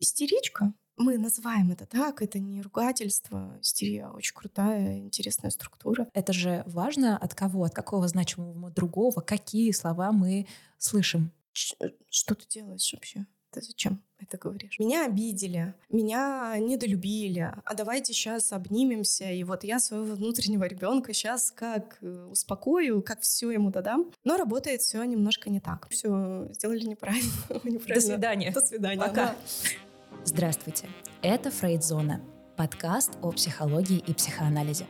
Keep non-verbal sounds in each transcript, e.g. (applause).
Истеричка мы называем это так, это не ругательство. Истерия очень крутая, интересная структура. Это же важно от кого, от какого значимого другого, какие слова мы слышим. Что ты делаешь вообще? Ты зачем это говоришь? Меня обидели, меня недолюбили, а давайте сейчас обнимемся, и вот я своего внутреннего ребенка сейчас как э, успокою, как все ему дадам. Но работает все немножко не так. Все сделали (laughs) неправильно. До свидания. До свидания. Пока. Здравствуйте, это Фрейдзона, подкаст о психологии и психоанализе.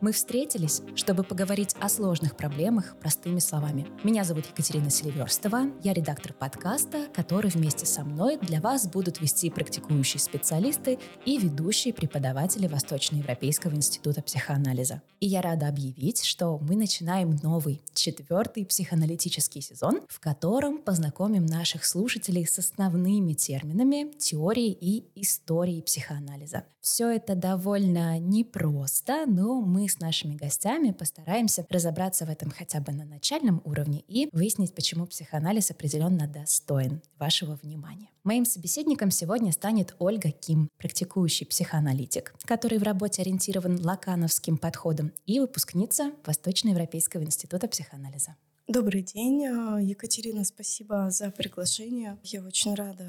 Мы встретились, чтобы поговорить о сложных проблемах простыми словами. Меня зовут Екатерина Селиверстова, я редактор подкаста, который вместе со мной для вас будут вести практикующие специалисты и ведущие преподаватели Восточноевропейского института психоанализа. И я рада объявить, что мы начинаем новый, четвертый психоаналитический сезон, в котором познакомим наших слушателей с основными терминами теории и истории психоанализа. Все это довольно непросто, но мы с нашими гостями постараемся разобраться в этом хотя бы на начальном уровне и выяснить, почему психоанализ определенно достоин вашего внимания. Моим собеседником сегодня станет Ольга Ким, практикующий психоаналитик, который в работе ориентирован лакановским подходом и выпускница Восточноевропейского института психоанализа. Добрый день, Екатерина, спасибо за приглашение. Я очень рада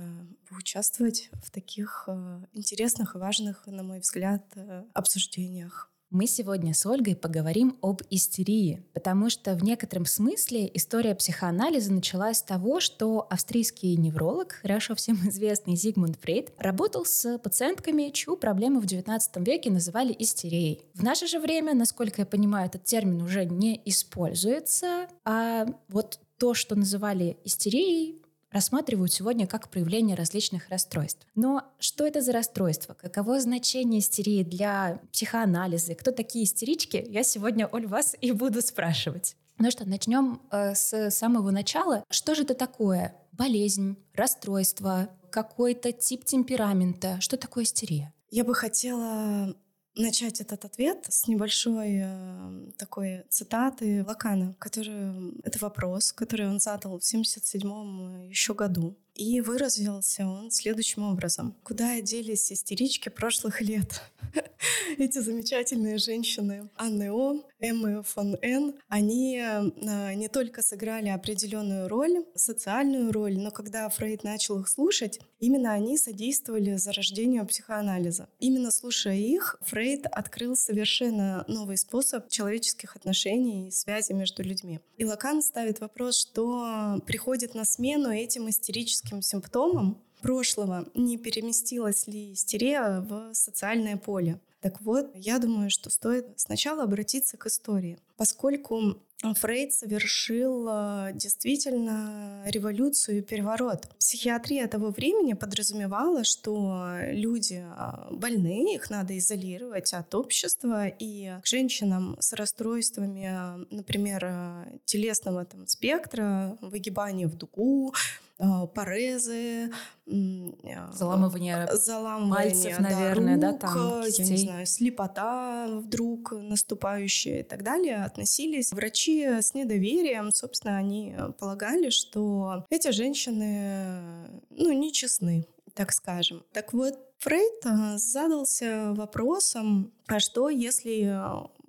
поучаствовать в таких э, интересных и важных, на мой взгляд, э, обсуждениях. Мы сегодня с Ольгой поговорим об истерии, потому что в некотором смысле история психоанализа началась с того, что австрийский невролог, хорошо всем (laughs) известный Зигмунд Фрейд, работал с пациентками, чью проблему в XIX веке называли истерией. В наше же время, насколько я понимаю, этот термин уже не используется, а вот то, что называли истерией, рассматривают сегодня как проявление различных расстройств. Но что это за расстройство? Каково значение истерии для психоанализа? Кто такие истерички? Я сегодня, Оль, вас и буду спрашивать. Ну что, начнем э, с самого начала. Что же это такое? Болезнь, расстройство, какой-то тип темперамента. Что такое истерия? Я бы хотела начать этот ответ с небольшой э, такой цитаты Лакана, который это вопрос, который он задал в 77-м еще году. И выразился он следующим образом. Куда делись истерички прошлых лет? (laughs) Эти замечательные женщины Анны О, Эммы фон Н, они э, не только сыграли определенную роль, социальную роль, но когда Фрейд начал их слушать, именно они содействовали зарождению психоанализа. Именно слушая их, Фрейд открыл совершенно новый способ человеческих отношений и связи между людьми. И Лакан ставит вопрос, что приходит на смену этим истерическим психическим симптомам прошлого, не переместилась ли истерия в социальное поле. Так вот, я думаю, что стоит сначала обратиться к истории, поскольку Фрейд совершил э, действительно революцию и переворот. Психиатрия того времени подразумевала, что люди э, больные, их надо изолировать от общества, и к женщинам с расстройствами, например, э, телесного там, спектра, выгибания в дугу, а, парезы, а, заламывание, заламывание пальцев, да, наверное, рук, да, там, я не знаю, слепота вдруг наступающая и так далее, относились врачи с недоверием. Собственно, они полагали, что эти женщины, ну, нечестны, так скажем. Так вот, Фрейд а, задался вопросом, а что, если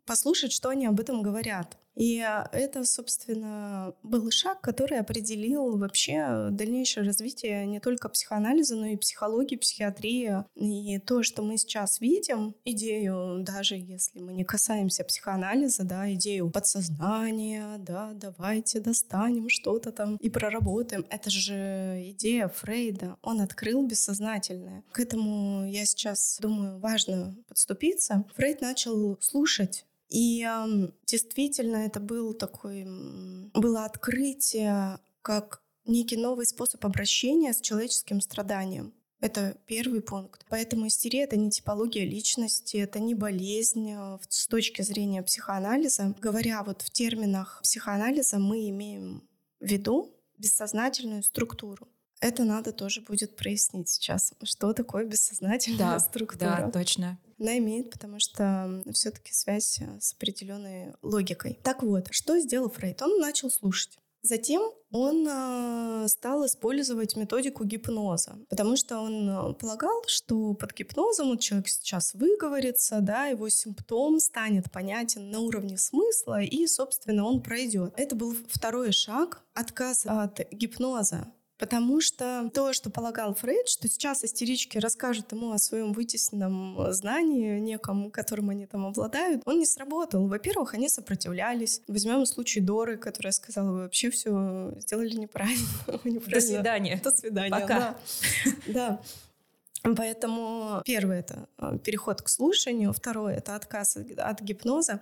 послушать, что они об этом говорят? И а, это, собственно, был шаг, который определил вообще дальнейшее развитие не только психоанализа, но и психологии, психиатрии. И то, что мы сейчас видим, идею, даже если мы не касаемся психоанализа, да, идею подсознания, да, давайте достанем что-то там и проработаем. Это же идея Фрейда. Он открыл бессознательное. К этому я сейчас думаю, важно подступиться. Фрейд начал слушать и э, действительно это был такой, было открытие как некий новый способ обращения с человеческим страданием. Это первый пункт. Поэтому истерия — это не типология личности, это не болезнь а, с точки зрения психоанализа. Говоря вот в терминах психоанализа, мы имеем в виду бессознательную структуру. Это надо тоже будет прояснить сейчас, что такое бессознательная да, структура. Да, точно она имеет, потому что все-таки связь э, с определенной логикой. Так вот, что сделал Фрейд? Он начал слушать. Затем он э, стал использовать методику гипноза, потому что он э, полагал, что под гипнозом вот человек сейчас выговорится, да, его симптом станет понятен на уровне смысла, и, собственно, он пройдет. Это был второй шаг отказ от гипноза. Потому что то, что полагал Фрейд, что сейчас истерички расскажут ему о своем вытесненном э, знании неком, которым они там обладают, он не сработал. Во-первых, они сопротивлялись. Возьмем случай Доры, которая сказала, вы вообще все сделали (laughs) неправильно. До свидания. До свидания. Пока. Да. Поэтому первое это э, переход к слушанию, второе это отказ от гипноза,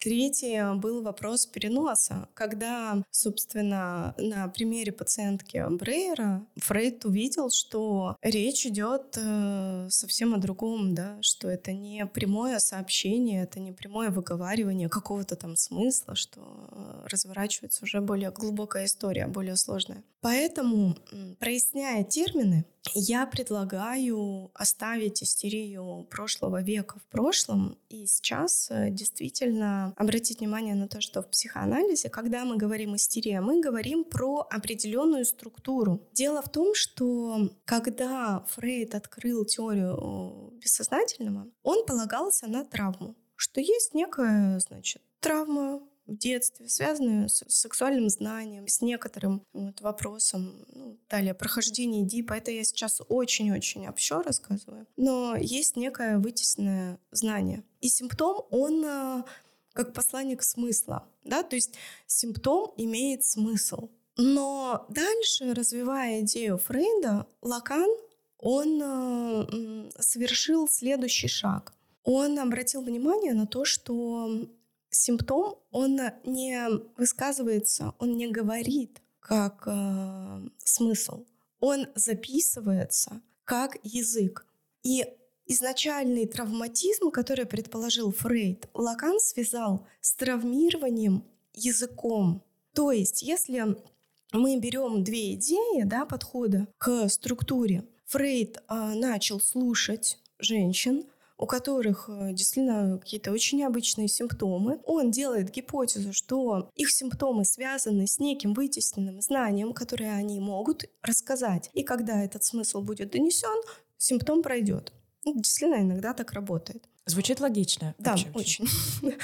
Третий был вопрос переноса. Когда, собственно, на примере пациентки Брейера Фрейд увидел, что речь идет э, совсем о другом, да, что это не прямое сообщение, это не прямое выговаривание какого-то там смысла, что э, разворачивается уже более глубокая история, более сложная. Поэтому, проясняя термины, я предлагаю оставить истерию прошлого века в прошлом и сейчас э, действительно обратить внимание на то, что в психоанализе, когда мы говорим истерия, мы говорим про определенную структуру. Дело в том, что когда Фрейд открыл теорию бессознательного, он полагался на травму, что есть некая, значит, травма в детстве, связанную с сексуальным знанием, с некоторым вот вопросом, ну, далее, прохождение ДИПа. Это я сейчас очень-очень общо рассказываю. Но есть некое вытесненное знание. И симптом, он а, как посланник смысла, да, то есть симптом имеет смысл. Но дальше, развивая идею Фрейда, Лакан, он э, совершил следующий шаг. Он обратил внимание на то, что симптом, он не высказывается, он не говорит как э, смысл, он записывается как язык. И изначальный травматизм, который предположил Фрейд, Лакан связал с травмированием языком. То есть, если мы берем две идеи да, подхода к структуре, Фрейд э, начал слушать женщин, у которых э, действительно какие-то очень необычные симптомы. Он делает гипотезу, что их симптомы связаны с неким вытесненным знанием, которое они могут рассказать. И когда этот смысл будет донесен, симптом пройдет. Ну, действительно, иногда так работает. Звучит логично. Да, вообще. очень. (laughs)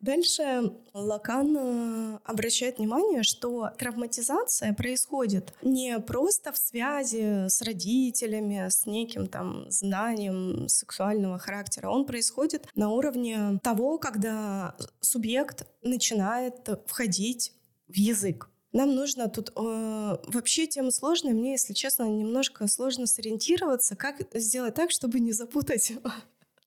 Дальше Лакан э, обращает внимание, что травматизация происходит не просто в связи с родителями, с неким там знанием сексуального характера. Он происходит на уровне того, когда субъект начинает входить в язык. Нам нужно тут э, вообще тема сложная. Мне, если честно, немножко сложно сориентироваться, как сделать так, чтобы не запутать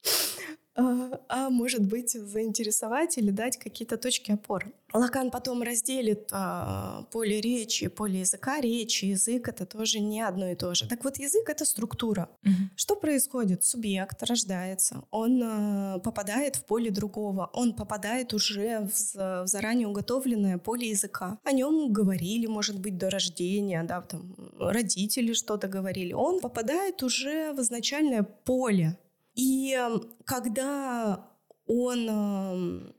(laughs) а, а может быть заинтересовать или дать какие-то точки опоры. Лакан потом разделит а, поле речи, поле языка. Речь и язык — это тоже не одно и то же. Так вот, язык — это структура. Угу. Что происходит? Субъект рождается, он а, попадает в поле другого, он попадает уже в, в заранее уготовленное поле языка. О нем говорили, может быть, до рождения, да, там родители что-то говорили. Он попадает уже в изначальное поле и когда он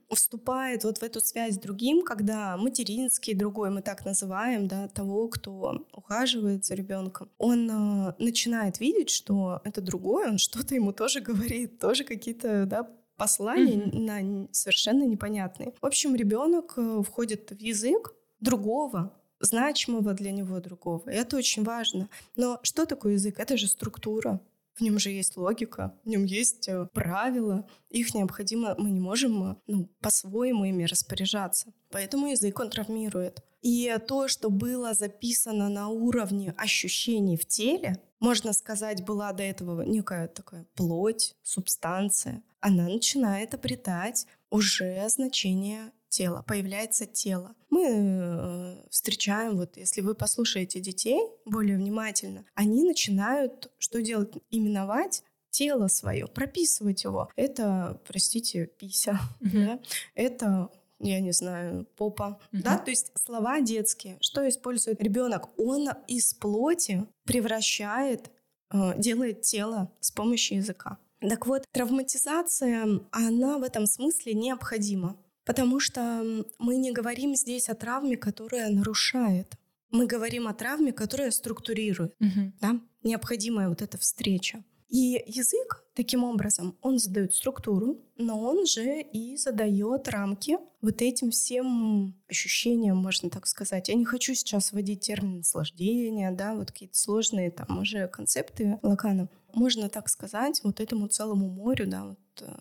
э, вступает вот в эту связь с другим, когда материнский другой, мы так называем, да, того, кто ухаживает за ребенком, он э, начинает видеть, что это другой, он что-то ему тоже говорит, тоже какие-то, да, послания mm-hmm. на совершенно непонятные. В общем, ребенок э, входит в язык другого, значимого для него другого. И это очень важно. Но что такое язык? Это же структура. В нем же есть логика, в нем есть э, правила. Их необходимо, мы не можем э, ну, по-своему ими распоряжаться. Поэтому язык он травмирует. И то, что было записано на уровне ощущений в теле, можно сказать, была до этого некая такая плоть, субстанция, она начинает обретать уже значение тело, появляется тело. Мы э, встречаем, вот если вы послушаете детей более внимательно, они начинают что делать? Именовать тело свое, прописывать его. Это, простите, пися, mm-hmm. да? это я не знаю, попа, mm-hmm. да, то есть слова детские. Что использует ребенок? Он из плоти превращает, э, делает тело с помощью языка. Так вот, травматизация, она в этом смысле необходима. Потому что мы не говорим здесь о травме, которая нарушает. Мы говорим о травме, которая структурирует. Мгм. Да? Необходимая вот эта встреча. И язык таким образом, он задает структуру, но он же и задает рамки вот этим всем ощущениям, можно так сказать. Я не хочу сейчас вводить термин наслаждения, да, вот какие-то сложные там уже концепты Лакана. Можно так сказать вот этому целому морю, да, вот э,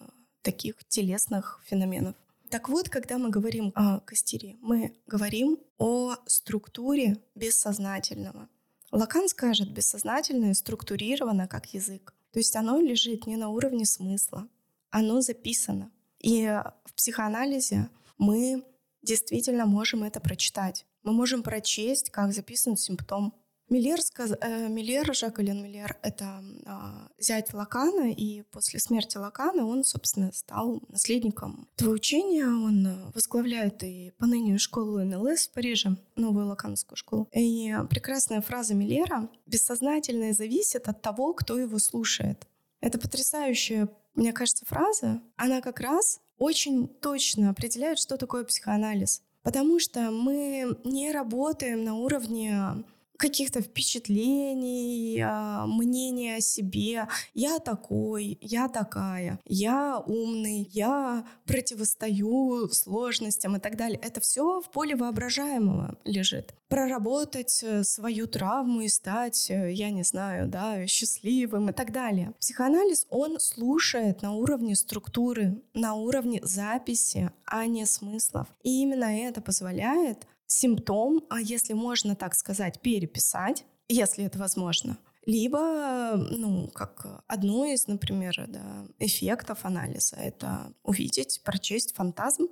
таких телесных феноменов. Так вот, когда мы говорим о костере, мы говорим о структуре бессознательного. Лакан скажет, бессознательное структурировано как язык. То есть оно лежит не на уровне смысла, оно записано. И в психоанализе мы действительно можем это прочитать. Мы можем прочесть, как записан симптом. Миллер, сказ... э, Миллер Жак-Элен Миллер — это а, зять Лакана, и после смерти Лакана он, собственно, стал наследником этого учения. Он э, возглавляет и поныне школу НЛС в Париже, новую лакановскую школу. И прекрасная фраза Миллера «Бессознательное зависит от того, кто его слушает». Это потрясающая, мне кажется, фраза. Она как раз очень точно определяет, что такое психоанализ. Потому что мы не работаем на уровне каких-то впечатлений, а, мнения о себе. Я такой, я такая, я умный, я противостою сложностям и так далее. Это все в поле воображаемого лежит. Проработать э, свою травму и стать, э, я не знаю, да, счастливым и так далее. Психоанализ, он слушает на уровне структуры, на уровне записи, а не смыслов. И именно это позволяет симптом, а если можно так сказать, переписать, если это возможно. Либо, ну, как одно из, например, да, эффектов анализа — это увидеть, прочесть фантазм.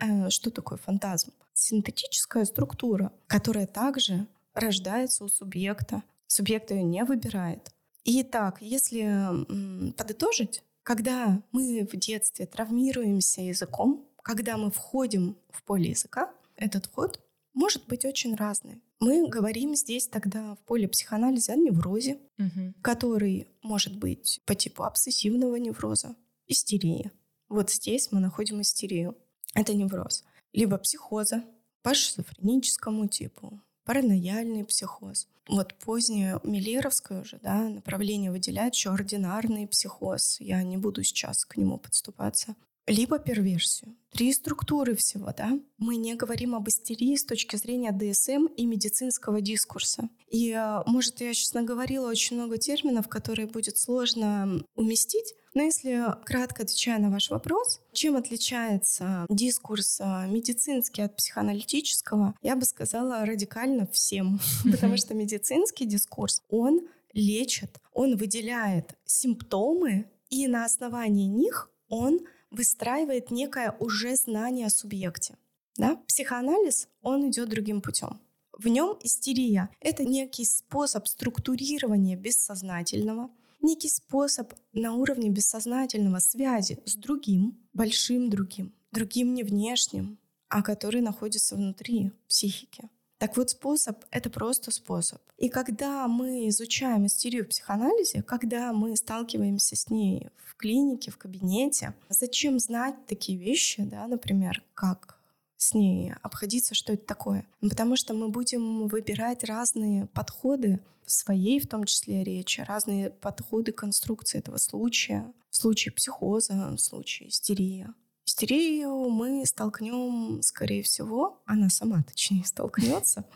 Э, Что такое фантазм? Синтетическая структура, которая также рождается у субъекта. Субъект ее не выбирает. Итак, если подытожить, когда мы в детстве травмируемся языком, когда мы входим в поле языка, этот вход может быть очень разный. Мы говорим здесь тогда в поле психоанализа о неврозе, Мгм. который может быть по типу обсессивного невроза, истерии. Вот здесь мы находим истерию. Это невроз. Либо психоза по шизофреническому типу, паранояльный психоз. Вот позднее Миллеровское уже да, направление выделяет еще ординарный психоз. Я не буду сейчас к нему подступаться. Либо перверсию. Три структуры всего, да? Мы не говорим об истерии с точки зрения ДСМ и медицинского дискурса. И, э, может, я сейчас наговорила очень много терминов, которые будет сложно уместить, но если кратко отвечая на ваш вопрос, чем отличается дискурс э, медицинский от психоаналитического, я бы сказала радикально всем. Потому что медицинский дискурс, он лечит, он выделяет симптомы, и на основании них он выстраивает некое уже знание о субъекте. Да? Психоанализ, он идет другим путем. В нем истерия — это некий способ структурирования бессознательного, некий способ на уровне бессознательного связи с другим, большим другим, другим не внешним, а который находится внутри психики. Так вот, способ — это просто способ. И когда мы изучаем истерию в психоанализе, когда мы сталкиваемся с ней в клинике, в кабинете, зачем знать такие вещи, да, например, как с ней обходиться, что это такое? Ну, Потому что мы будем выбирать разные подходы в своей, в том числе, речи, разные подходы конструкции этого случая. В случае психоза, в случае истерии. Истерию мы столкнем, скорее всего, она сама, точнее, (laughs) столкнется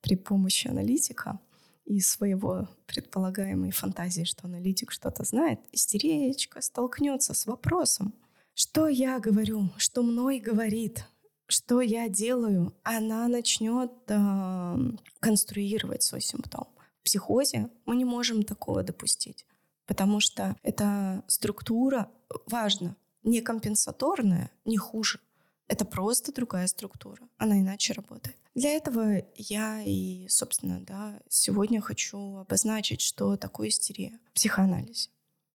при помощи аналитика и своего предполагаемой фантазии, что аналитик что-то знает. Истериечка столкнется с вопросом, что я говорю, что мной говорит, что я делаю, она начнет э, конструировать свой симптом. В психозе мы не можем такого допустить, потому что эта структура важна, не компенсаторная, не хуже. Это просто другая структура. Она иначе работает. Для этого я и, собственно, да, сегодня хочу обозначить, что такое истерия в психоанализе.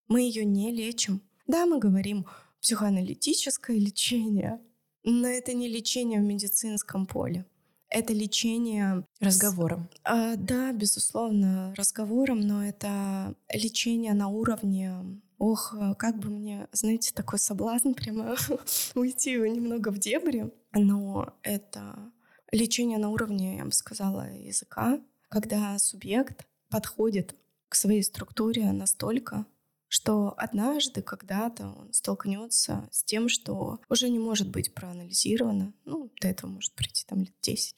Мы ее не лечим. Да, мы говорим психоаналитическое лечение, но это не лечение в медицинском поле. Это лечение Разговором. а, да, безусловно, разговором, но это лечение на уровне Ох, как бы мне, знаете, такой соблазн прямо (laughs) уйти немного в дебри, но это лечение на уровне, я бы сказала, языка, когда субъект подходит к своей структуре настолько, что однажды, когда-то он столкнется с тем, что уже не может быть проанализировано, ну, до этого может прийти там лет 10-15,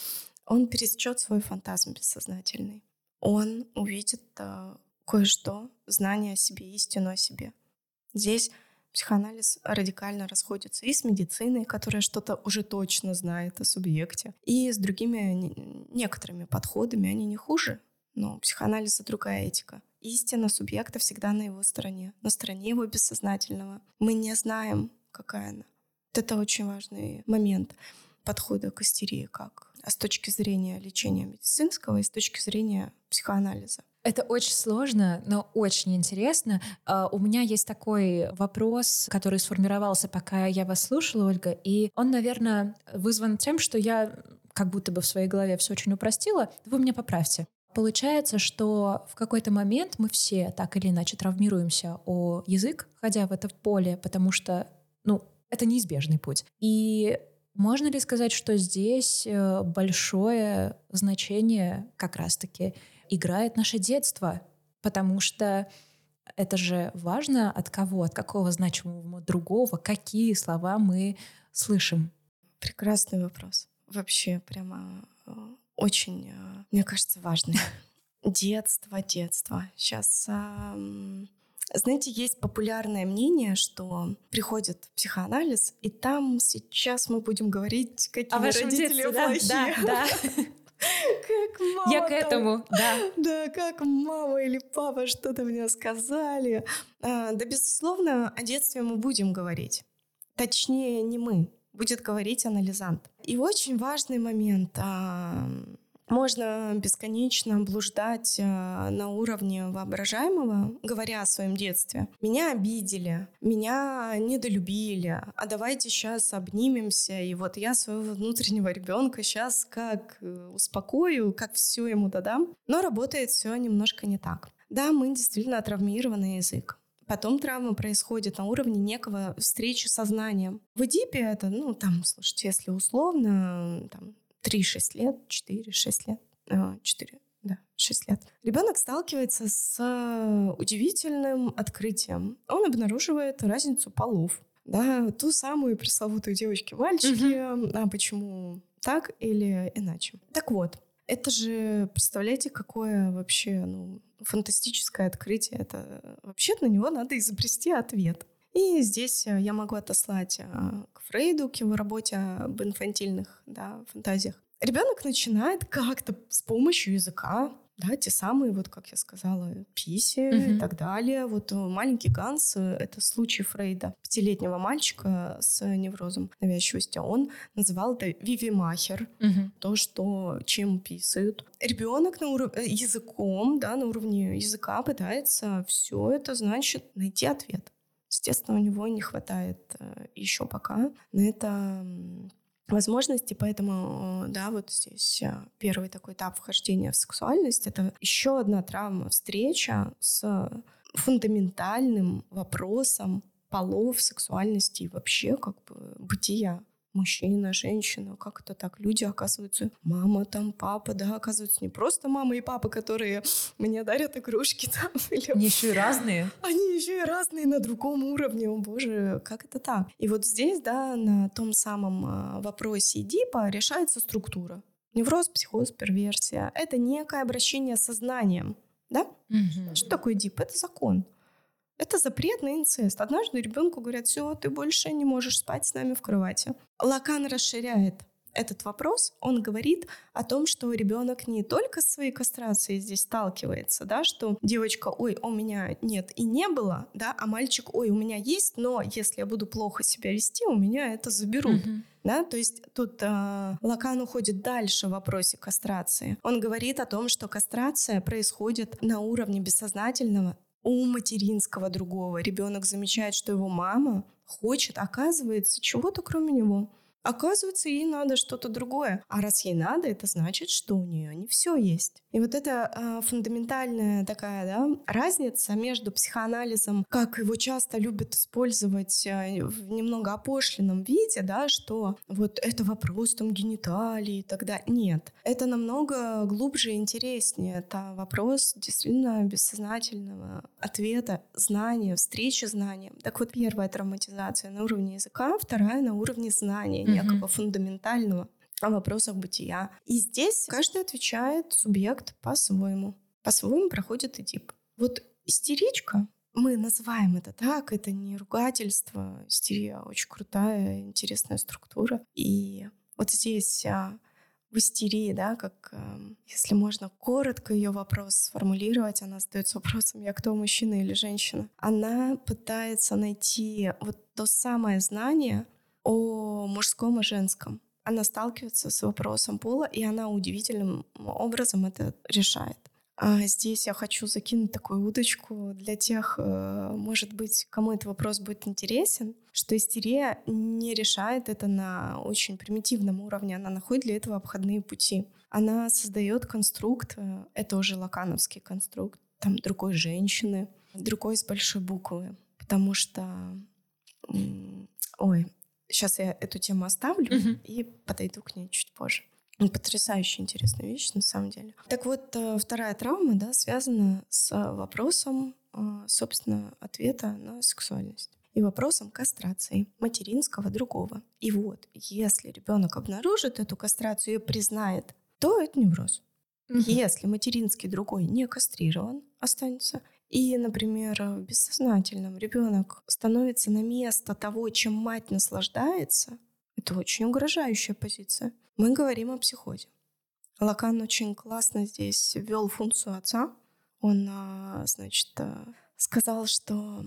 (laughs) он пересечет свой фантазм бессознательный. Он увидит а, кое-что, знание о себе, истину о себе. Здесь психоанализ радикально расходится и с медициной, которая что-то уже точно знает о субъекте, и с другими некоторыми подходами. Они не хуже, но психоанализ — это другая этика. Истина субъекта всегда на его стороне, на стороне его бессознательного. Мы не знаем, какая она. Вот это очень важный момент подхода к истерии, как с точки зрения лечения медицинского и с точки зрения психоанализа. Это очень сложно, но очень интересно. Uh, у меня есть такой вопрос, который сформировался, пока я вас слушала, Ольга, и он, наверное, вызван тем, что я как будто бы в своей голове все очень упростила. Вы меня поправьте. Получается, что в какой-то момент мы все так или иначе травмируемся о язык, ходя в это поле, потому что, ну, это неизбежный путь. И можно ли сказать, что здесь э, большое значение как раз-таки играет наше детство, потому что это же важно от кого, от какого значимого другого, какие слова мы слышим. Прекрасный вопрос. Вообще прямо э, очень, э, мне кажется, важный. (laughs) Детство, детство. Сейчас, знаете, есть популярное мнение, что приходит психоанализ, и там сейчас мы будем говорить, какие а родители детстве, плохие. Да, да, да. (laughs) Как мама. Я к этому, да. Да, как мама или папа что-то мне сказали. А, да, безусловно, о детстве мы будем говорить. Точнее, не мы. Будет говорить анализант. И очень важный момент. Можно бесконечно блуждать э, на уровне воображаемого, говоря о своем детстве. Меня обидели, меня недолюбили, а давайте сейчас обнимемся, и вот я своего внутреннего ребенка сейчас как э, успокою, как все ему дадам. Но работает все немножко не так. Да, мы действительно травмированный язык. Потом травма происходит на уровне некого встречи со знанием. В Эдипе это, ну, там, слушайте, если условно, там, 3-6 лет, 4-6 лет, 4, а, да, 6 лет. Ребенок сталкивается с удивительным открытием. Он обнаруживает разницу полов. Да, ту самую пресловутую девочки-мальчики. А почему так или иначе? Так вот, это же, представляете, какое вообще ну, фантастическое открытие. Это вообще на него надо изобрести ответ. И здесь э, я могу отослать э, к Фрейду, к его работе об инфантильных да, фантазиях. Ребенок начинает как-то с помощью языка да, те самые, вот как я сказала, писи mm-hmm. и так далее. Вот э, маленький Ганс — это случай Фрейда, пятилетнего мальчика с неврозом навязчивости. Он называл это вивимахер, mm-hmm. то, что чем писают. Ребенок на уровне языком, да, на уровне языка пытается все это, значит, найти ответ. Естественно, у него не хватает э, еще пока на это возможности, поэтому, да, вот здесь э, первый такой этап вхождения в сексуальность — это еще одна травма, встреча с фундаментальным вопросом полов, сексуальности и вообще как бы бытия мужчина, женщина, как это так? Люди, оказываются, мама там, папа, да, оказываются не просто мама и папа, которые мне дарят игрушки там. (laughs) Или... Они еще и разные. Они еще и разные на другом уровне, о боже, как это так? И вот здесь, да, на том самом а, вопросе Эдипа решается структура. Невроз, психоз, перверсия. Это некое обращение сознанием, да? Угу. Что такое Эдип? Это закон. Это запрет на инцест. Однажды ребенку говорят, все, ты больше не можешь спать с нами в кровати. Лакан расширяет этот вопрос, он говорит о том, что ребенок не только с своей кастрацией здесь сталкивается, да, что девочка, ой, у меня нет и не было, да, а мальчик, ой, у меня есть, но если я буду плохо себя вести, у меня это заберут. Uh-huh. Да, то есть тут э, Лакан уходит дальше в вопросе кастрации. Он говорит о том, что кастрация происходит на уровне бессознательного у материнского другого. Ребенок замечает, что его мама хочет, оказывается, чего-то кроме него. Оказывается, ей надо что-то другое. А раз ей надо, это значит, что у нее не все есть. И вот это э, фундаментальная такая да, разница между психоанализом, как его часто любят использовать э, в немного опошленном виде, да, что вот это вопрос там гениталии и так далее. Нет, это намного глубже и интереснее. Это вопрос действительно бессознательного ответа, знания, встречи знанием. Так вот, первая травматизация на уровне языка, вторая на уровне знания некого фундаментального о вопросах бытия. И здесь каждый отвечает субъект по-своему. По-своему проходит Эдип. Вот истеричка, мы называем это так, это не ругательство. Истерия очень крутая, интересная структура. И вот здесь а, в истерии, да, как э, если можно коротко ее вопрос сформулировать, она задается вопросом, я кто, мужчина или женщина. Она пытается найти вот то самое знание, о мужском и женском. Она сталкивается с вопросом пола, и она удивительным образом это решает. А здесь я хочу закинуть такую удочку для тех, э, может быть, кому этот вопрос будет интересен, что истерия не решает это на очень примитивном уровне, она находит для этого обходные пути. Она создает конструкт, э, это уже лакановский конструкт, там другой женщины, другой с большой буквы, потому что Ой, Сейчас я эту тему оставлю uh-huh. и подойду к ней чуть позже. Потрясающе интересная вещь, на самом деле. Так вот, э, вторая травма, да, связана с вопросом, э, собственно, ответа на сексуальность и вопросом кастрации материнского другого. И вот, если ребенок обнаружит эту кастрацию и признает, то это невроз. Угу. Если материнский другой не кастрирован, останется, и, например, в бессознательном ребенок становится на место того, чем мать наслаждается, это очень угрожающая позиция. Мы говорим о психозе. Лакан очень классно здесь ввел функцию отца. Он, а, значит, а, сказал, что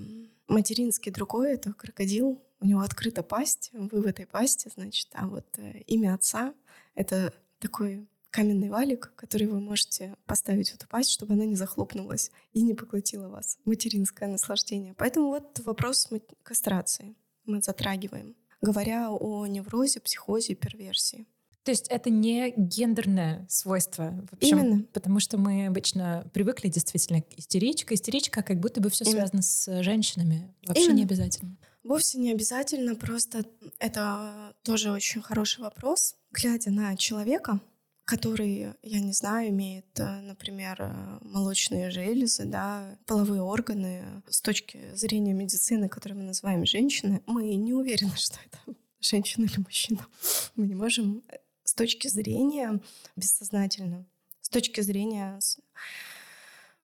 материнский другой — это крокодил, у него открыта пасть, вы в этой пасти, значит, а вот э, имя отца — это такой каменный валик, который вы можете поставить в эту пасть, чтобы она не захлопнулась и не поглотила вас. Материнское наслаждение. Поэтому вот вопрос кастрации мы затрагиваем, говоря о неврозе, психозе и перверсии. То есть это не гендерное свойство. Общем, Именно. Потому что мы обычно привыкли действительно к истеричке. Истеричка как будто бы все Именно. связано с женщинами. Вообще Именно. не обязательно. Вовсе не обязательно, просто это тоже очень хороший вопрос. Глядя на человека, который, я не знаю, имеет, э, например, э, молочные железы, да, половые органы с точки зрения медицины, которые мы называем женщины, мы не уверены, (laughs) что это женщина или мужчина. Мы не можем э, с точки зрения бессознательно, с точки зрения...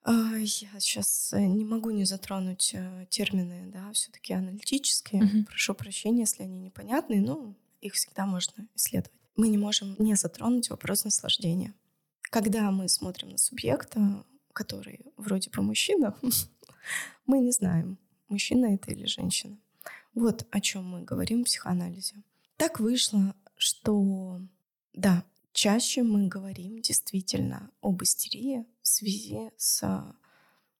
Я сейчас не могу не затронуть термины, да, все-таки аналитические. Uh-huh. Прошу прощения, если они непонятные, но их всегда можно исследовать мы не можем не затронуть вопрос наслаждения. Когда мы смотрим на субъекта, который вроде бы мужчина, (laughs) мы не знаем, мужчина это или женщина. Вот о чем мы говорим в психоанализе. Так вышло, что да, чаще мы говорим действительно об истерии в связи с,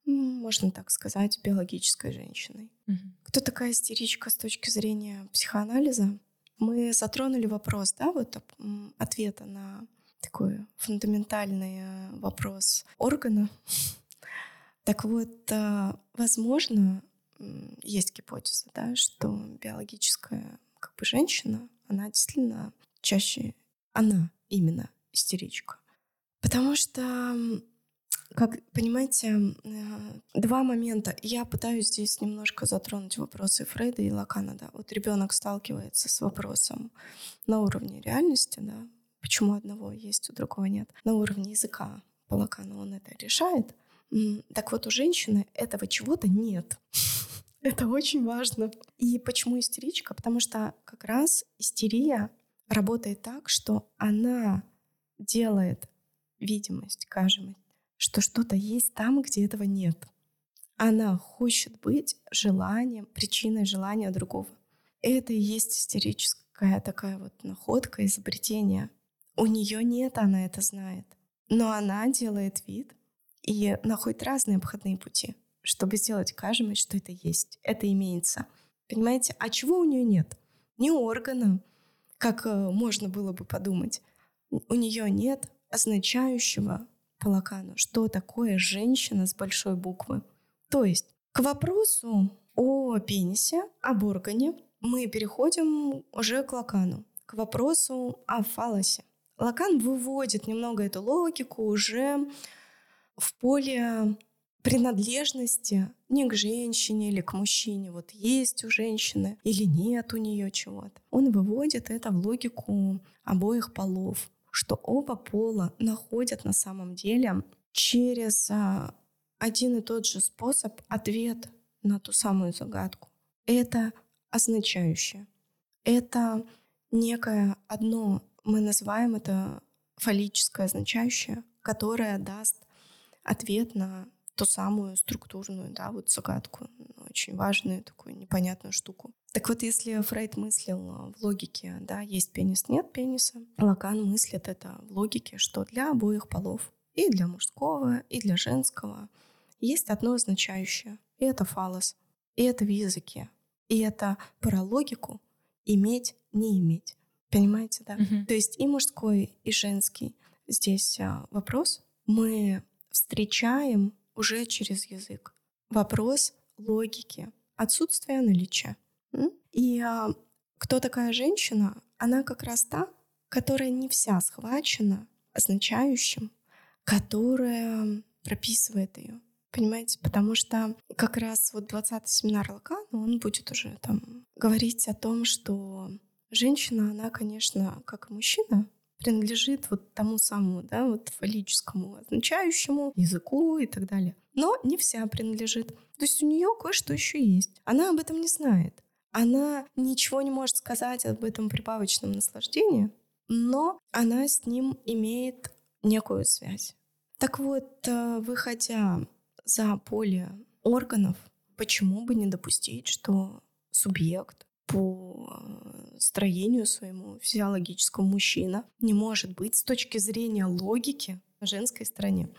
можно так сказать, биологической женщиной. Угу. Кто такая истеричка с точки зрения психоанализа? Мы затронули вопрос, да, вот ответа на такой фундаментальный э, вопрос органа. Так вот, э, возможно, есть гипотеза, да, что биологическая как бы женщина, она действительно чаще, она именно истеричка. Потому что как понимаете, э, два момента. Я пытаюсь здесь немножко затронуть вопросы Фрейда и Лакана. Да. Вот ребенок сталкивается с вопросом на уровне реальности, да, почему одного есть, у другого нет. На уровне языка по Лакану он это решает. Так вот, у женщины этого чего-то нет. (laughs) Это очень важно. И почему истеричка? Потому что как раз истерия работает так, что она делает видимость, кажемость что что-то есть там, где этого нет. Она хочет быть желанием, причиной желания другого. Это и есть истерическая такая вот находка, изобретение. У нее нет, она это знает. Но она делает вид и находит разные обходные пути, чтобы сделать кажемость, что это есть, это имеется. Понимаете? А чего у нее нет? Ни органа, как э, можно было бы подумать. У нее нет означающего по лакану, что такое женщина с большой буквы. То есть к вопросу о пенисе, об органе мы переходим уже к лакану, к вопросу о фалосе. Лакан выводит немного эту логику уже в поле принадлежности не к женщине или к мужчине, вот есть у женщины или нет у нее чего-то. Он выводит это в логику обоих полов, что оба пола находят на самом деле через а, один и тот же способ ответ на ту самую загадку. Это означающее. Это некое одно, мы называем это фаллическое означающее, которое даст ответ на ту самую структурную, да, вот загадку, очень важную такую непонятную штуку. Так вот, если Фрейд мыслил в логике, да, есть пенис, нет пениса, Лакан мыслит это в логике, что для обоих полов, и для мужского, и для женского, есть одно означающее, и это фалос, и это в языке, и это про логику иметь, не иметь. Понимаете, да? Мгм. То есть и мужской, и женский. Здесь а, вопрос мы встречаем уже через язык. Вопрос логики, отсутствие наличия. И а, кто такая женщина? Она как раз та, которая не вся схвачена означающим, которая прописывает ее. Понимаете? Потому что как раз вот 20-й семинар Лакана, он будет уже там говорить о том, что женщина, она, конечно, как и мужчина, принадлежит вот тому самому, да, вот фаллическому означающему языку и так далее. Но не вся принадлежит. То есть у нее кое-что еще есть. Она об этом не знает. Она ничего не может сказать об этом прибавочном наслаждении, но она с ним имеет некую связь. Так вот, э, выходя за поле органов, почему бы не допустить, что субъект по э, строению своему физиологическому мужчина не может быть с точки зрения логики женской стороне.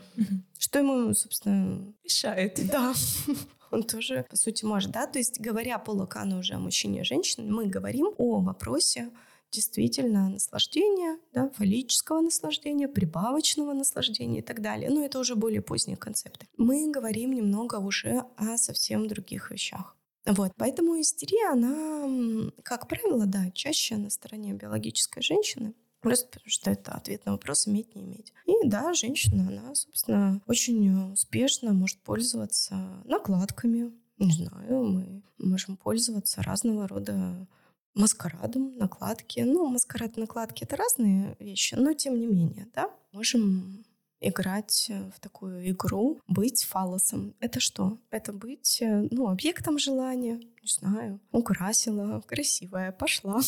Что ему, собственно, Решает. да, (laughs) он тоже, по сути, может, да. То есть, говоря по Лакану уже о мужчине и женщине, мы говорим о вопросе действительно наслаждения, да, фаллического наслаждения, прибавочного наслаждения и так далее. Но это уже более поздние концепты. Мы говорим немного уже о совсем других вещах. Вот, поэтому истерия, она, как правило, да, чаще на стороне биологической женщины, Просто потому что это ответ на вопрос иметь, не иметь. И да, женщина, она, собственно, очень успешно может пользоваться накладками. Не знаю, мы можем пользоваться разного рода маскарадом, накладки. Ну, маскарад и накладки — это разные вещи, но тем не менее, да, можем играть э, в такую игру, быть фалосом. Это что? Это быть, э, ну, объектом желания, не знаю, украсила, красивая, пошла.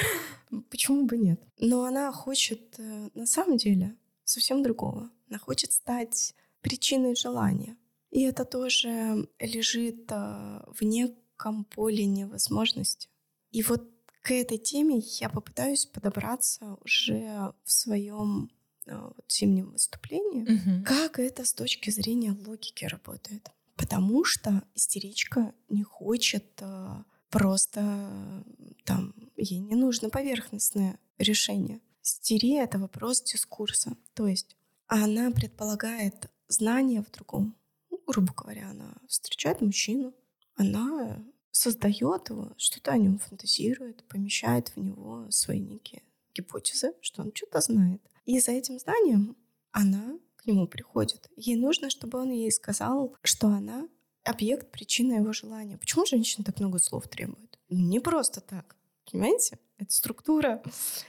(laughs) Почему бы нет? Но она хочет э, на самом деле совсем другого. Она хочет стать причиной желания. И это тоже лежит в неком поле невозможности. И вот к этой теме я попытаюсь подобраться уже в своем вот зимнем выступлении. Мгм. Как это с точки зрения логики работает? Потому что истеричка не хочет э, просто э, там, ей не нужно поверхностное решение. Истерия — это вопрос дискурса. То есть она предполагает знание в другом. Ну, грубо говоря, она встречает мужчину, она создает его, что-то о нем фантазирует, помещает в него свои некие гипотезы, что он что-то знает. И за этим знанием она к нему приходит. Ей нужно, чтобы он ей сказал, что она объект, причина его желания. Почему женщина так много слов требует? Не просто так. Понимаете? Это структура.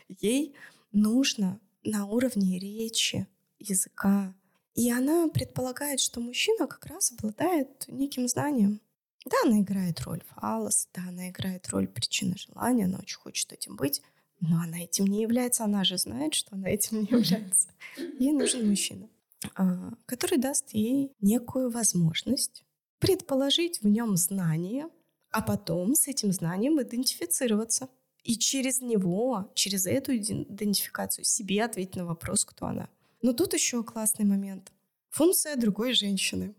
Ей нужно на уровне речи, языка. И она предполагает, что мужчина как раз обладает неким знанием. Да, она играет роль фалос, да, она играет роль причины желания, она очень хочет этим быть, но она этим не является, она же знает, что она этим не является. (laughs) Ей нужен мужчина, а, который даст ей некую возможность предположить в нем знание, а потом с этим знанием идентифицироваться. И через него, через эту иден- идентификацию себе ответить на вопрос, кто она. Но тут еще классный момент. Функция другой женщины.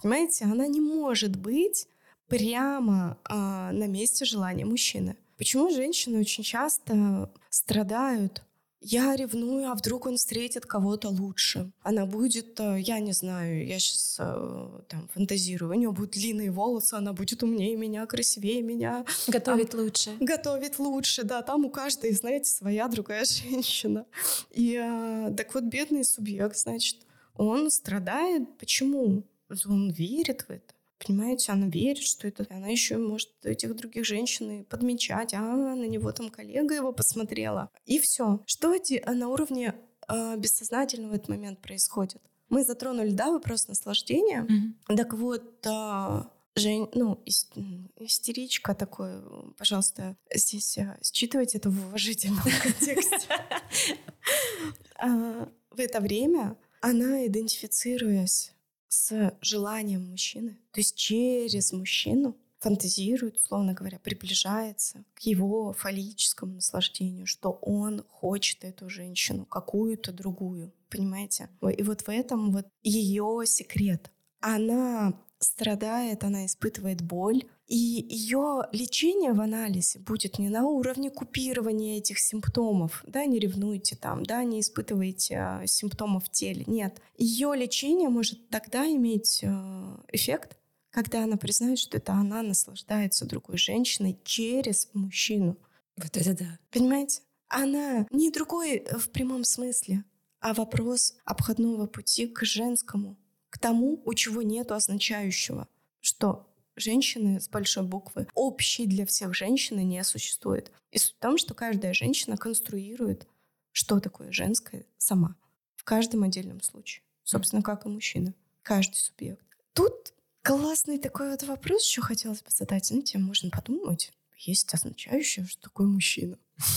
Понимаете, она не может быть прямо а, на месте желания мужчины. Почему женщины очень часто страдают я ревную, а вдруг он встретит кого-то лучше. Она будет, э, я не знаю, я сейчас э, там фантазирую, у нее будут длинные волосы, она будет умнее меня, красивее меня. Готовить а, лучше. Готовить лучше, да. Там у каждой, знаете, своя другая (laughs) женщина. И а, так вот бедный субъект, значит, он страдает. Почему? Он верит в это. Понимаете, она верит, что это... Она еще может этих других женщин подмечать. А, на него там коллега его посмотрела. И все. Что на уровне э, бессознательного в этот момент происходит? Мы затронули, да, вопрос наслаждения. Mm-hmm. Так вот, э, Жень, ну, истеричка такой, пожалуйста, здесь считывайте это в уважительном (laughs) контексте. А, в это время она, идентифицируясь с желанием мужчины, то есть через мужчину фантазирует, условно говоря, приближается к его фаллическому наслаждению, что он хочет эту женщину, какую-то другую, понимаете? И вот в этом вот ее секрет. Она страдает, она испытывает боль, и ее лечение в анализе будет не на уровне купирования этих симптомов, да, не ревнуйте там, да, не испытывайте э, симптомов в теле, нет. Ее лечение может тогда иметь э, эффект, когда она признает, что это она наслаждается другой женщиной через мужчину. Вот это да. Понимаете? Она не другой в прямом смысле, а вопрос обходного пути к женскому к тому, у чего нету означающего, что женщины с большой буквы общей для всех женщины не существует. И суть в том, что каждая женщина конструирует, что такое женское сама. В каждом отдельном случае. Собственно, как и мужчина. Каждый субъект. Тут классный такой вот вопрос еще хотелось бы задать. Знаете, можно подумать, есть означающее, что такое мужчина. (laughs)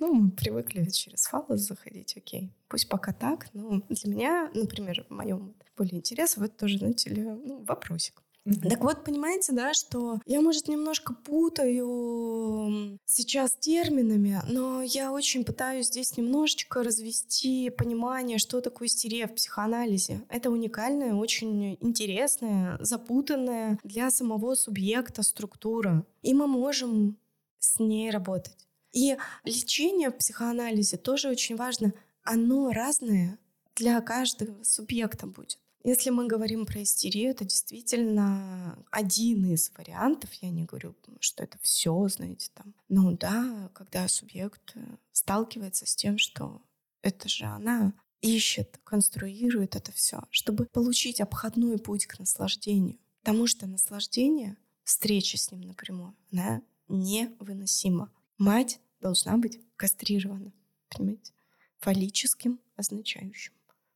Ну, мы привыкли через фалос заходить, окей. Пусть пока так, но для меня, например, в моем поле интересов, это тоже, знаете ли, ну, вопросик. Mm-hmm. Так вот, понимаете, да, что я, может, немножко путаю сейчас терминами, но я очень пытаюсь здесь немножечко развести понимание, что такое истерия в психоанализе. Это уникальная, очень интересная, запутанная для самого субъекта структура. И мы можем с ней работать. И лечение в психоанализе тоже очень важно. Оно разное для каждого субъекта будет. Если мы говорим про истерию, это действительно один из вариантов. Я не говорю, что это все, знаете, там. Ну да, когда субъект э, сталкивается с тем, что это же она ищет, конструирует это все, чтобы получить обходной путь к наслаждению. Потому что наслаждение, встреча с ним напрямую, она невыносима. Мать должна быть кастрирована, понимаете, фаллическим означающим.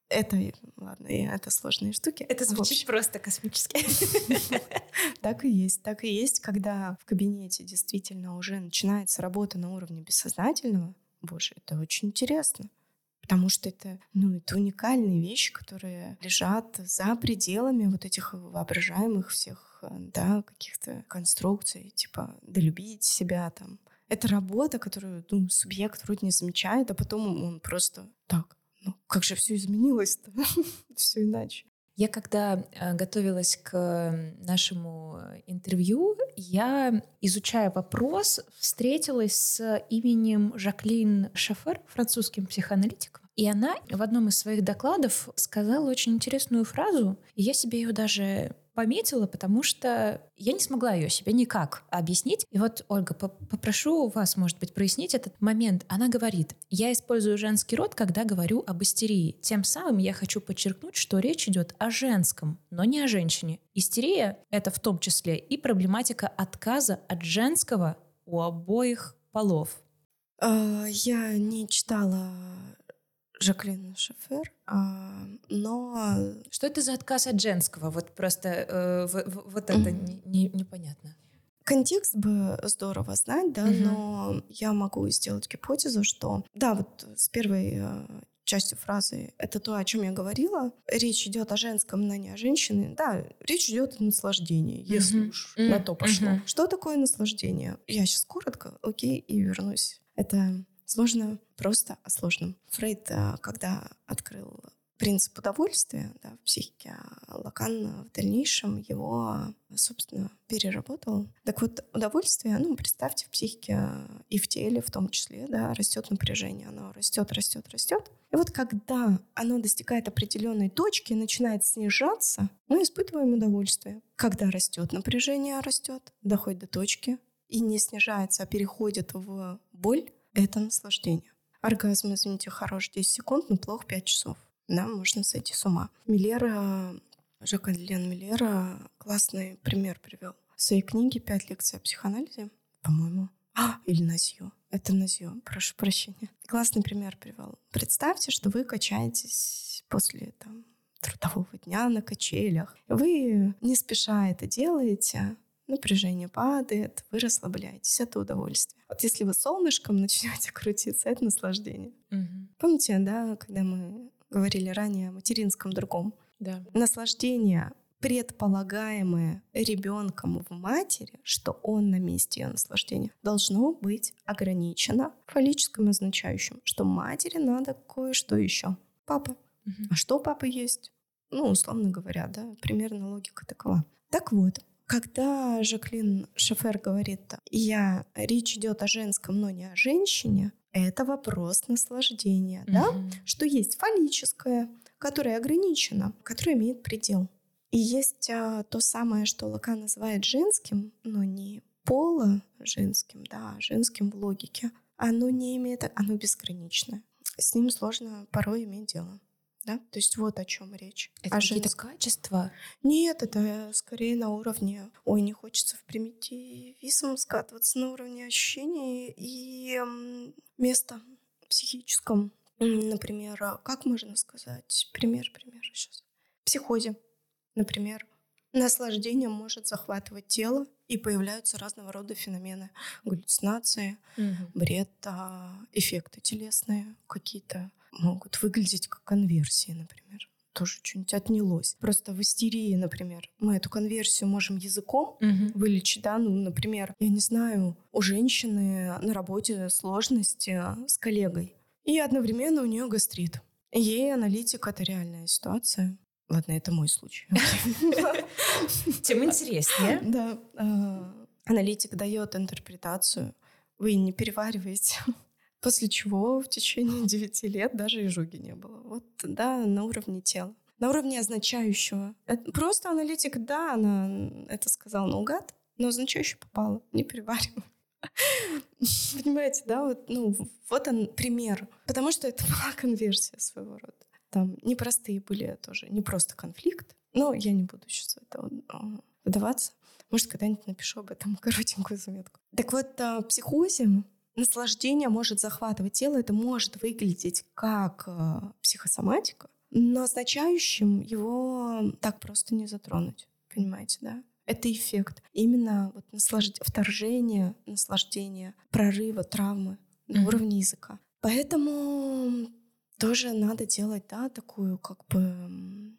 Это, ладно, это сложные штуки. Это звучит просто космически. (laughs) Так и есть. Так и есть, когда в кабинете действительно уже начинается работа на уровне бессознательного. Боже, это очень интересно. Потому что это, ну, это уникальные вещи, которые лежат за пределами вот этих воображаемых всех, да, каких-то конструкций, типа долюбить себя там. Это работа, которую ну, субъект вроде не замечает, а потом он просто так, ну, как же все изменилось-то? (laughs) все иначе. Я когда э, готовилась к нашему интервью, я, изучая вопрос, встретилась с именем Жаклин Шафер, французским психоаналитиком. И она в одном из своих докладов сказала очень интересную фразу, и я себе ее даже пометила, потому что я не смогла ее себе никак объяснить. И вот, Ольга, попрошу вас, может быть, прояснить этот момент. Она говорит, я использую женский род, когда говорю об истерии. Тем самым я хочу подчеркнуть, что речь идет о женском, но не о женщине. Истерия — это в том числе и проблематика отказа от женского у обоих полов. А, я не читала Жаклин Шофер, а, но... Что это за отказ от женского? Вот просто э, в, в, вот это mm-hmm. не, непонятно. Контекст бы здорово знать, да, mm-hmm. но я могу сделать гипотезу, что да, вот с первой э, частью фразы это то, о чем я говорила. Речь идет о женском, но не о женщине. Да, речь идет о наслаждении, если mm-hmm. уж mm-hmm. на то пошло. Mm-hmm. Что такое наслаждение? Я сейчас коротко, окей, и вернусь. Это Сложно просто о сложном. Фрейд, э, когда открыл принцип удовольствия да, в психике, а Лакан в дальнейшем его, собственно, переработал. Так вот, удовольствие, ну, представьте, в психике и в теле в том числе, да, растет напряжение, оно растет, растет, растет. И вот когда оно достигает определенной точки и начинает снижаться, мы испытываем удовольствие. Когда растет напряжение, растет, доходит до точки и не снижается, а переходит в боль, это наслаждение. Оргазм, извините, хорош 10 секунд, но плохо 5 часов да, можно сойти с ума. Миллера, Жака Лен Миллера классный пример привел. В своей книге «Пять лекций о психоанализе», по-моему, а, или Назью. Это Назью, прошу прощения. Классный пример привел. Представьте, что вы качаетесь после там, трудового дня на качелях. Вы не спеша это делаете, напряжение падает, вы расслабляетесь, это удовольствие. Вот если вы солнышком (laughs) начнете крутиться, это наслаждение. Угу. Помните, да, когда мы говорили ранее о материнском другом. Да. Наслаждение предполагаемое ребенком в матери, что он на месте ее наслаждения, должно быть ограничено фаллическим означающим, что матери надо кое-что еще. Папа. Угу. А что папа есть? Ну, условно говоря, да, примерно логика такова. Так вот, когда Жаклин Шефер говорит, я, речь идет о женском, но не о женщине, это вопрос наслаждения, mm-hmm. да? Что есть фаллическое, которое ограничено, которое имеет предел. И есть а, то самое, что Лака называет женским, но не пола женским, да, а женским в логике. Оно не имеет, оно безграничное. С ним сложно порой иметь дело. Да? То есть вот о чем речь. Это какие-то женск... качества? Нет, это скорее на уровне... Ой, не хочется в примитивизм скатываться на уровне ощущений и места психическом. Например, а как можно сказать? Пример, пример сейчас. В психозе, например, наслаждение может захватывать тело, и появляются разного рода феномены. Галлюцинации, угу. бред, а, эффекты телесные какие-то могут выглядеть как конверсии, например. Тоже что-нибудь отнялось. Просто в истерии, например, мы эту конверсию можем языком угу. вылечить, да, ну, например, я не знаю, у женщины на работе сложности с коллегой, и одновременно у нее гастрит. Ей аналитик — это реальная ситуация. Ладно, это мой случай. (laughs) Тем интереснее. Да. А, аналитик дает интерпретацию. Вы не перевариваете После чего в течение 9 лет даже изжоги не было. Вот, да, на уровне тела. На уровне означающего. Это просто аналитик, да, она это сказала наугад, но означающее попало. Не переваривай. (laughs) Понимаете, да, вот, ну, вот он пример. Потому что это (laughs) была конверсия своего рода. Там непростые были тоже, не просто конфликт. Но я не буду сейчас в это вдаваться. Может, когда-нибудь напишу об этом (laughs) коротенькую заметку. Так вот, а, в психозе наслаждение может захватывать тело, это может выглядеть как э, психосоматика, но означающим его так просто не затронуть. Понимаете, да? Это эффект. Именно вот наслажд... вторжение, наслаждение, прорыва, травмы на mm-hmm. уровне языка. Поэтому тоже надо делать, да, такую как бы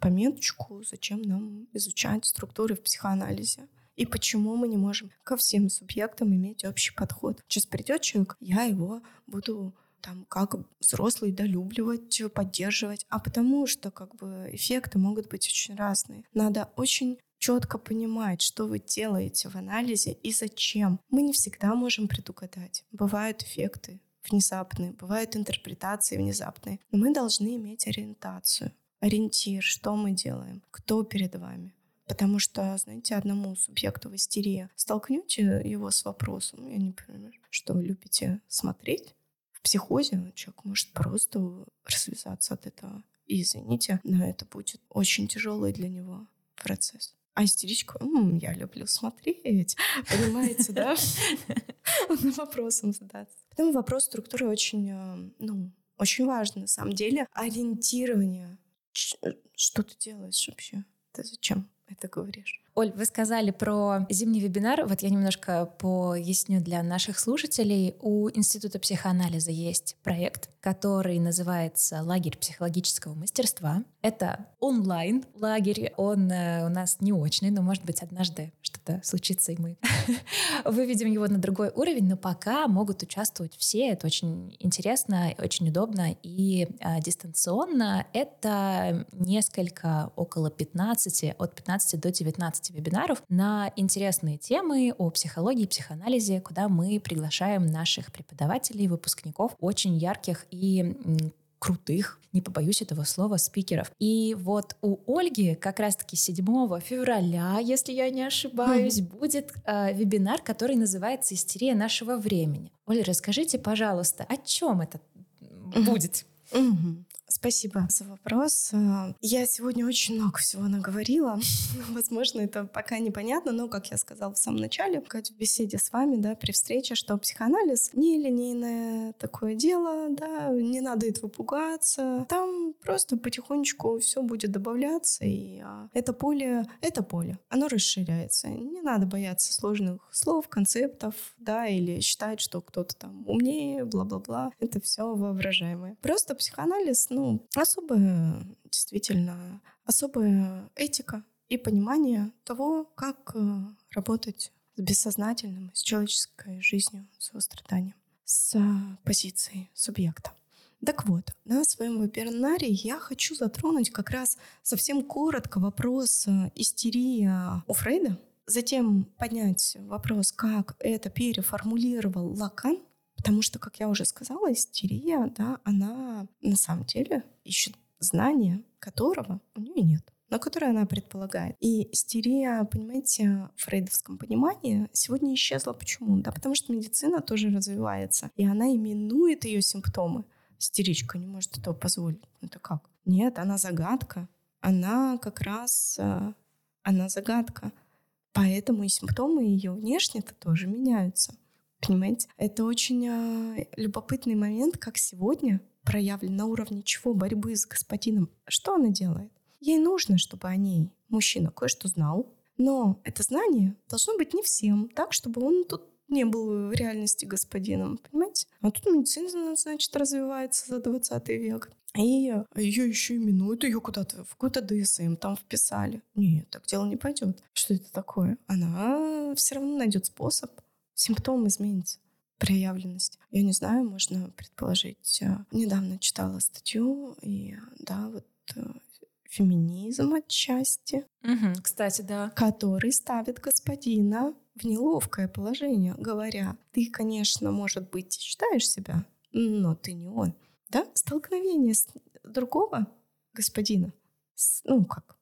пометочку, зачем нам изучать структуры в психоанализе и почему мы не можем ко всем субъектам иметь общий подход. Сейчас придет человек, я его буду там как взрослый долюбливать, поддерживать, а потому что как бы эффекты могут быть очень разные. Надо очень четко понимать, что вы делаете в анализе и зачем. Мы не всегда можем предугадать. Бывают эффекты внезапные, бывают интерпретации внезапные, но мы должны иметь ориентацию, ориентир, что мы делаем, кто перед вами. Потому что, знаете, одному субъекту в истерии столкнете его с вопросом, я не понимаю, что любите смотреть, в психозе человек может просто развязаться от этого. И извините, но это будет очень тяжелый для него процесс. А истеричку, М, я люблю смотреть, (laughs) понимаете, да? (laughs) Вопросом задаться. Поэтому вопрос структуры очень, э, ну, очень важен на самом деле. Ориентирование. Что ты делаешь вообще? Ты зачем? Это говоришь. Оль, вы сказали про зимний вебинар. Вот я немножко поясню для наших слушателей. У Института психоанализа есть проект, который называется «Лагерь психологического мастерства». Это онлайн-лагерь. Он э, у нас не очный, но, может быть, однажды что-то случится, и мы (laughs) выведем его на другой уровень. Но пока могут участвовать все. Это очень интересно, очень удобно и э, дистанционно. Это несколько, около 15, от 15 до 19 вебинаров на интересные темы о психологии, психоанализе, куда мы приглашаем наших преподавателей, выпускников, очень ярких и крутых, не побоюсь этого слова, спикеров. И вот у Ольги как раз-таки 7 февраля, если я не ошибаюсь, mm-hmm. будет э, вебинар, который называется «Истерия нашего времени». Оля, расскажите, пожалуйста, о чем это mm-hmm. будет? Спасибо за вопрос. А, я сегодня очень много всего наговорила. (laughs) Возможно, это пока непонятно, но, как я сказала в самом начале, в беседе с вами, да, при встрече, что психоанализ не линейное такое дело, да, не надо этого пугаться. Там просто потихонечку все будет добавляться, и а, это поле, это поле, оно расширяется. Не надо бояться сложных слов, концептов, да, или считать, что кто-то там умнее, бла-бла-бла. Это все воображаемое. Просто психоанализ, ну, ну, особая, действительно, особая этика и понимание того, как э, работать с бессознательным, с человеческой жизнью, с его страданием, с позицией субъекта. Так вот, на своем вебинаре я хочу затронуть как раз совсем коротко вопрос э, истерии у Фрейда, затем поднять вопрос, как это переформулировал Лакан, Потому что, как я уже сказала, истерия, да, она на самом деле ищет знания, которого у нее нет но которое она предполагает. И истерия, понимаете, в фрейдовском понимании сегодня исчезла. Почему? Да потому что медицина тоже развивается, и она именует ее симптомы. Истеричка не может этого позволить. Ну, это как? Нет, она загадка. Она как раз... Э, она загадка. Поэтому и симптомы ее внешне-то тоже меняются. Понимаете? Это очень э, любопытный момент, как сегодня проявлен на уровне чего борьбы с господином. Что она делает? Ей нужно, чтобы о ней мужчина кое-что знал, но это знание должно быть не всем, так, чтобы он тут не был в реальности господином, понимаете? А тут медицина, значит, развивается за 20 век. И ее еще именуют, ее куда-то в какой-то ДСМ там вписали. Нет, так дело не пойдет. Что это такое? Она все равно найдет способ симптом изменится проявленность. Я не знаю, можно предположить. Э, недавно читала статью, и да, вот э, феминизм отчасти. Угу, кстати, да. Который ставит господина в неловкое положение, говоря, ты, конечно, может быть, считаешь себя, но ты не он. Да? Столкновение с другого господина, с, ну как,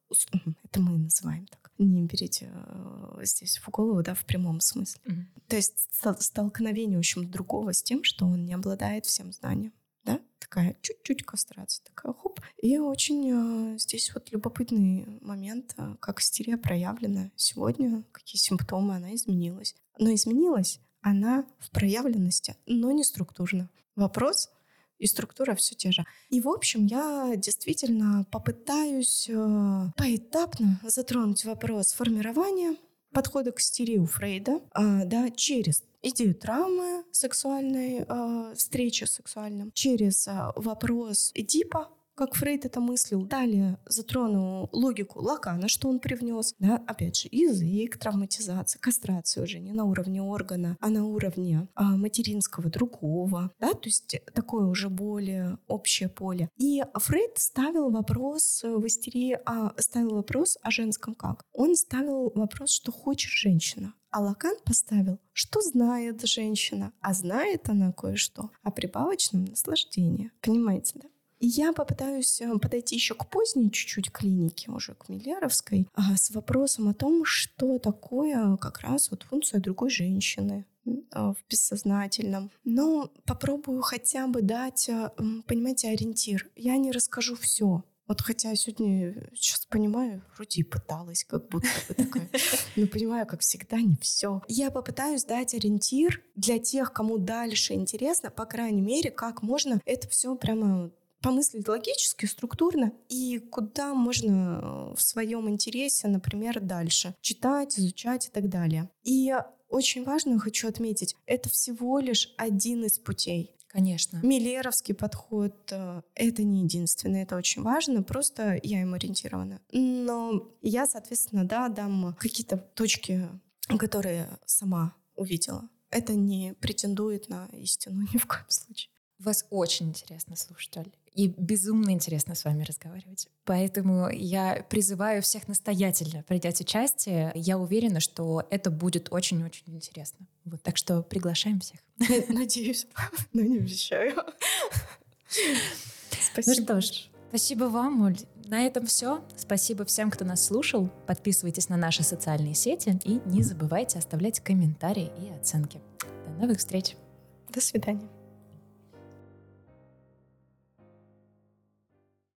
это мы называем так не берите э, здесь в голову, да, в прямом смысле. Mm-hmm. То есть столкновение, в общем, другого с тем, что он не обладает всем знанием. Да? Такая чуть-чуть кастрация, такая хоп. И очень э, здесь вот любопытный момент, э, как истерия проявлена сегодня, какие симптомы она изменилась. Но изменилась она в проявленности, но не структурно. Вопрос — и структура все те же. И, в общем, я действительно попытаюсь э, поэтапно затронуть вопрос формирования подхода к истерии у Фрейда, э, да, через идею травмы сексуальной, э, встречи с сексуальным, через э, вопрос Эдипа, как Фрейд это мыслил. Далее затрону логику Лакана, что он привнес. Да, опять же, язык, травматизация, кастрация уже не на уровне органа, а на уровне а, материнского другого. Да, то есть такое уже более общее поле. И Фрейд ставил вопрос в истерии, а, ставил вопрос о женском как? Он ставил вопрос, что хочет женщина. А Лакан поставил, что знает женщина, а знает она кое-что о прибавочном наслаждении. Понимаете, да? Я попытаюсь э, подойти еще к поздней чуть-чуть клинике, уже к Миллеровской, с вопросом о том, что такое как раз вот функция другой женщины а, в бессознательном. Но попробую хотя бы дать, э, понимаете, ориентир. Я не расскажу все, вот хотя сегодня сейчас понимаю, вроде и пыталась, как будто бы такая. (laughs) Но понимаю, как всегда, не все. Я попытаюсь дать ориентир для тех, кому дальше интересно, по крайней мере, как можно это все прямо помыслить логически, структурно, и куда можно в своем интересе, например, дальше читать, изучать и так далее. И очень важно, хочу отметить, это всего лишь один из путей. Конечно. Миллеровский подход э, — это не единственный, это очень важно, просто я им ориентирована. Но я, соответственно, да, дам какие-то точки, которые сама увидела. Это не претендует на истину (laughs) ни в коем случае. Вас очень интересно слушать, Оль. И безумно интересно с вами разговаривать. Поэтому я призываю всех настоятельно принять участие. Я уверена, что это будет очень-очень интересно. Вот, так что приглашаем всех. (laughs) Надеюсь, (laughs) но не обещаю. (laughs) Спасибо. Ну что ж, спасибо вам, Оль. На этом все. Спасибо всем, кто нас слушал. Подписывайтесь на наши социальные сети и не забывайте оставлять комментарии и оценки. До новых встреч. До свидания.